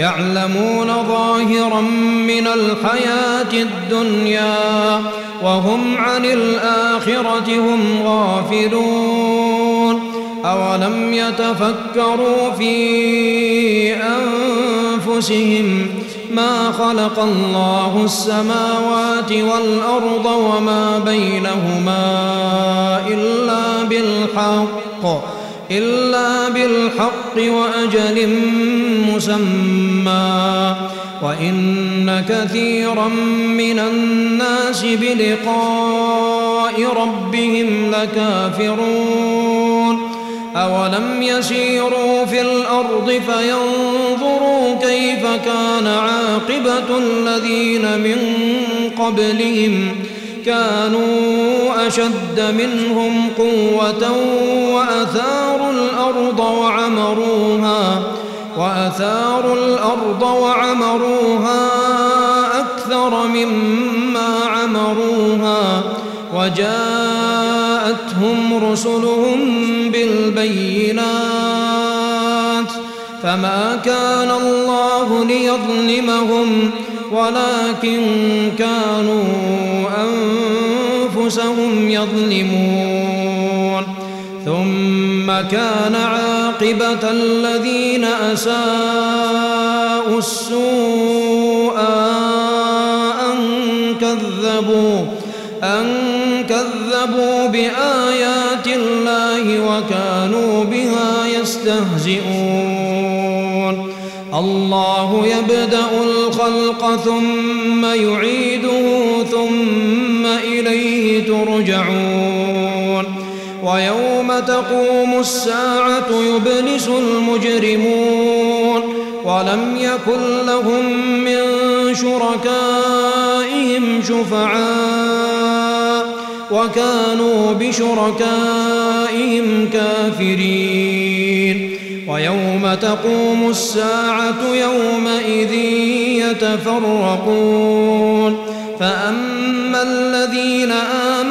يعلمون ظاهرا من الحياة الدنيا وهم عن الآخرة هم غافلون أولم يتفكروا في أنفسهم ما خلق الله السماوات والأرض وما بينهما إلا بالحق إلا بالحق وأجل مسمى. وإن كثيرا من الناس بلقاء ربهم لكافرون. أولم يسيروا في الأرض فينظروا كيف كان عاقبة الذين من قبلهم. كانوا أشد منهم قوة وأثاروا الأرض وعمروها وأثاروا الأرض وعمروها أكثر مما عمروها وجاءتهم رسلهم بالبينات فما كان الله ليظلمهم ولكن كانوا أنفسهم يظلمون. ثم كان عاقبة الذين أساءوا السوء أن كذبوا أن كذبوا بآيات الله وكانوا بها يستهزئون. الله يبدأ الخلق ثم يعيده إليه ترجعون ويوم تقوم الساعة يبلس المجرمون. ولم يكن لهم من شركائهم شفعاء. وكانوا بشركائهم كافرين. ويوم تقوم الساعة يومئذ يتفرقون. فأما الذين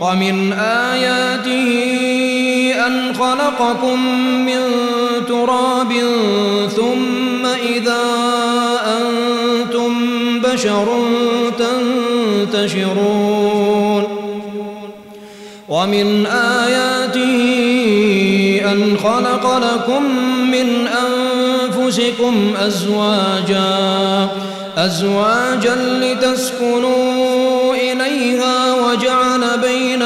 ومن آياته أن خلقكم من تراب ثم إذا أنتم بشر تنتشرون. ومن آياته أن خلق لكم من أنفسكم أزواجا أزواجا لتسكنوا إليها وجعل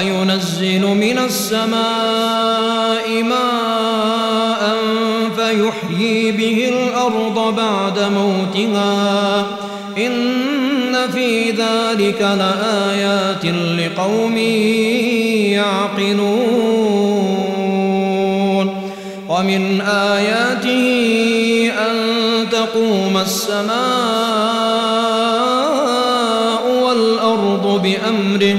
وينزل من السماء ماء فيحيي به الأرض بعد موتها. إن في ذلك لآيات لقوم يعقلون. ومن آياته أن تقوم السماء والأرض بأمره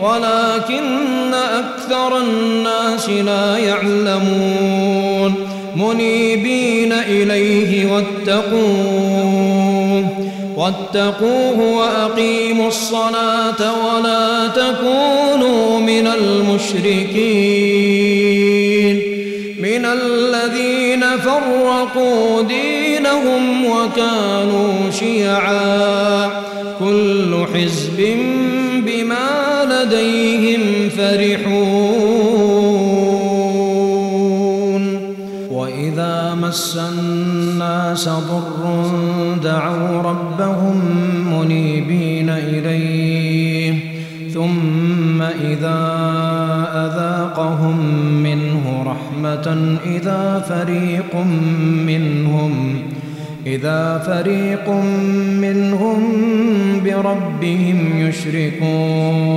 ولكن أكثر الناس لا يعلمون. منيبين إليه واتقوه. واتقوه وأقيموا الصلاة ولا تكونوا من المشركين. من الذين فرقوا دينهم وكانوا شيعا. كل حزب بما مس الناس ضر دعوا ربهم منيبين إليه ثم إذا أذاقهم منه رحمة إذا فريق منهم إذا فريق منهم بربهم يشركون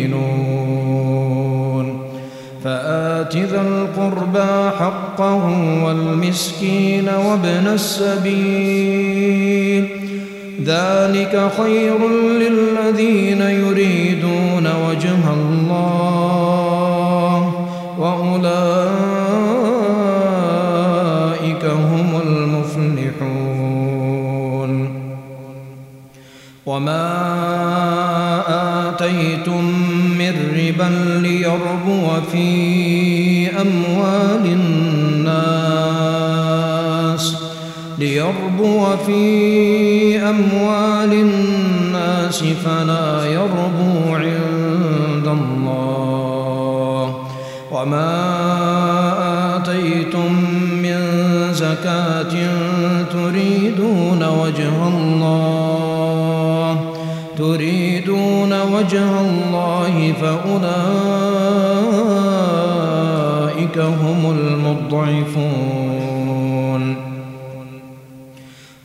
فآت ذا القربى حقه والمسكين وابن السبيل. ذلك خير للذين يريدون وجه الله وأولئك هم المفلحون. وما آتيتم من ربا ليربو في ليربو في أموال الناس فلا يربو عند الله وما آتيتم من زكاة تريدون وجه الله تريدون وجه الله فأولئك هم المضعفون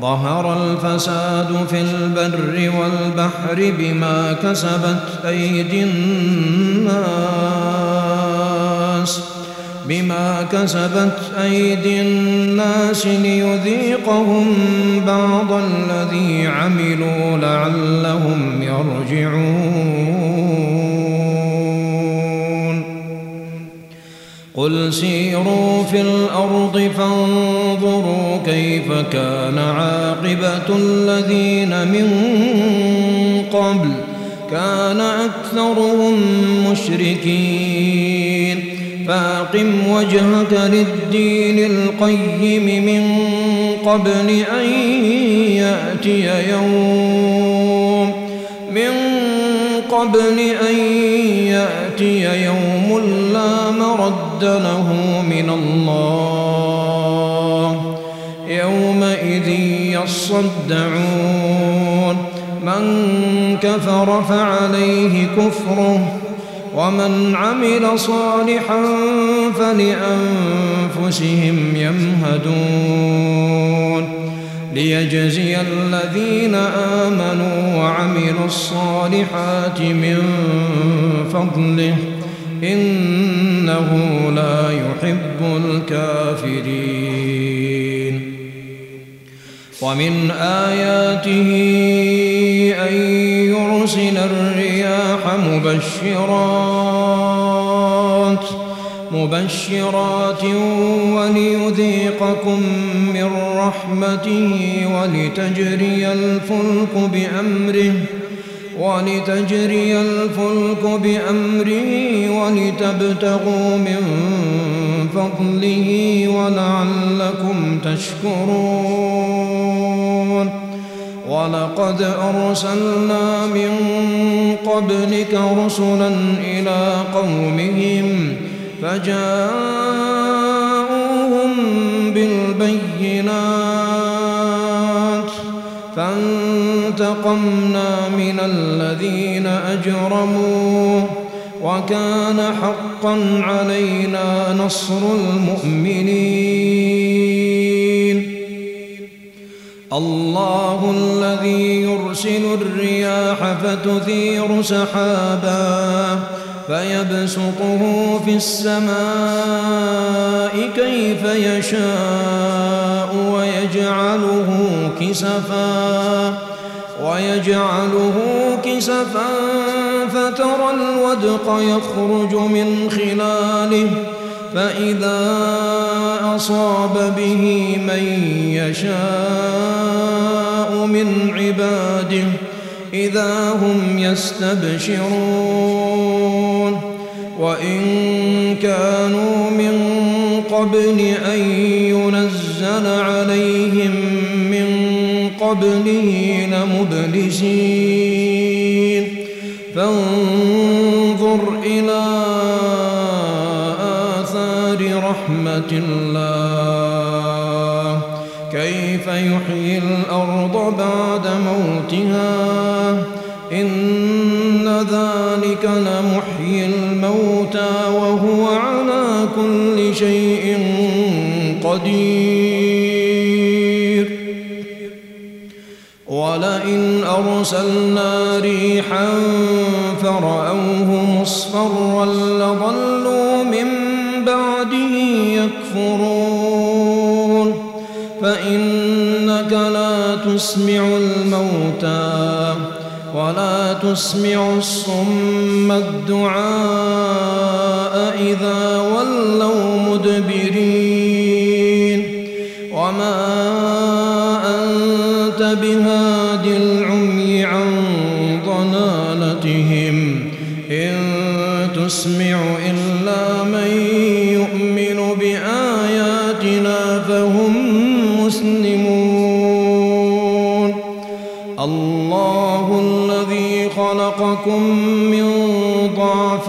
ظهر الفساد في البر والبحر بما كسبت أيدي الناس بما كسبت أيدي الناس ليذيقهم بعض الذي عملوا لعلهم يرجعون. سيروا في الأرض فانظروا كيف كان عاقبة الذين من قبل. كان أكثرهم مشركين. فاقم وجهك للدين القيم من قبل أن يأتي يوم. من قبل أن يأتي يوم لا مرد له من الله. يومئذ يصدعون. من كفر فعليه كفره. ومن عمل صالحا فلأنفسهم يمهدون. ليجزي الذين آمنوا وعملوا الصالحات من فضله. إنه لا يحب الكافرين. ومن آياته أن يرسل الرياح مبشرات مبشرات وليذيقكم من رحمته ولتجري الفلك بأمره ولتجري الفلك بأمره ولتبتغوا من فضله ولعلكم تشكرون. ولقد أرسلنا من قبلك رسلا إلى قومهم فجاءوهم بالبينات فانتقمنا من الذين أجرموا وكان حقا علينا نصر المؤمنين. الله الذي يرسل الرياح فتثير سحابا فيبسطه في السماء كيف يشاء ويجعله كسفا ويجعله كسفا فترى الودق يخرج من خلاله فإذا أصاب به من يشاء من عباده إذا هم يستبشرون. وإن كانوا من قبل أن ينزل عليهم من قبله لمبلسين. فانظر إلى آثار رحمة الله. كيف يحيي الأرض بعد موتها؟ إن ذلك لمحيي شيء قدير. ولئن أرسلنا ريحا فرأوه مصفرا لظلوا من بعده يكفرون. فإنك لا تسمع الموتى ولا تسمع الصم الدعاء إذا ولوا مدبرين. وما أنت بهاد العمي عن ضلالتهم. إن تسمع إلا من يؤمن بآياتنا فهم مسلمون. الله الذي خلقكم من ضعف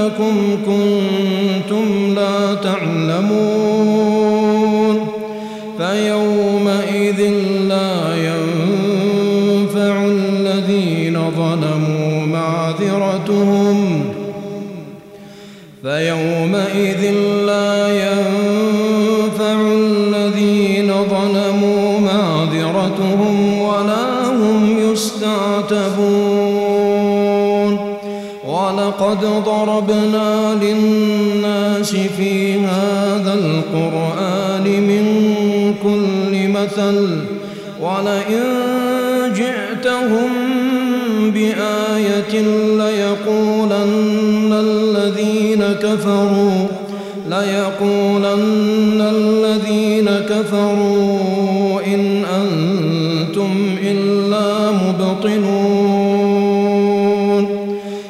ولكنكم كنتم لا تعلمون فيومئذ لا ينفع الذين ظلموا معذرتهم فيومئذ لا ينفع الذين ظلموا معذرتهم ولا هم يستعتبون ولقد ضربنا للناس في هذا القرآن من كل مثل ولئن جئتهم بآية ليقولن الذين كفروا ليقولن الذين كفروا إن أنتم إلا مبطنون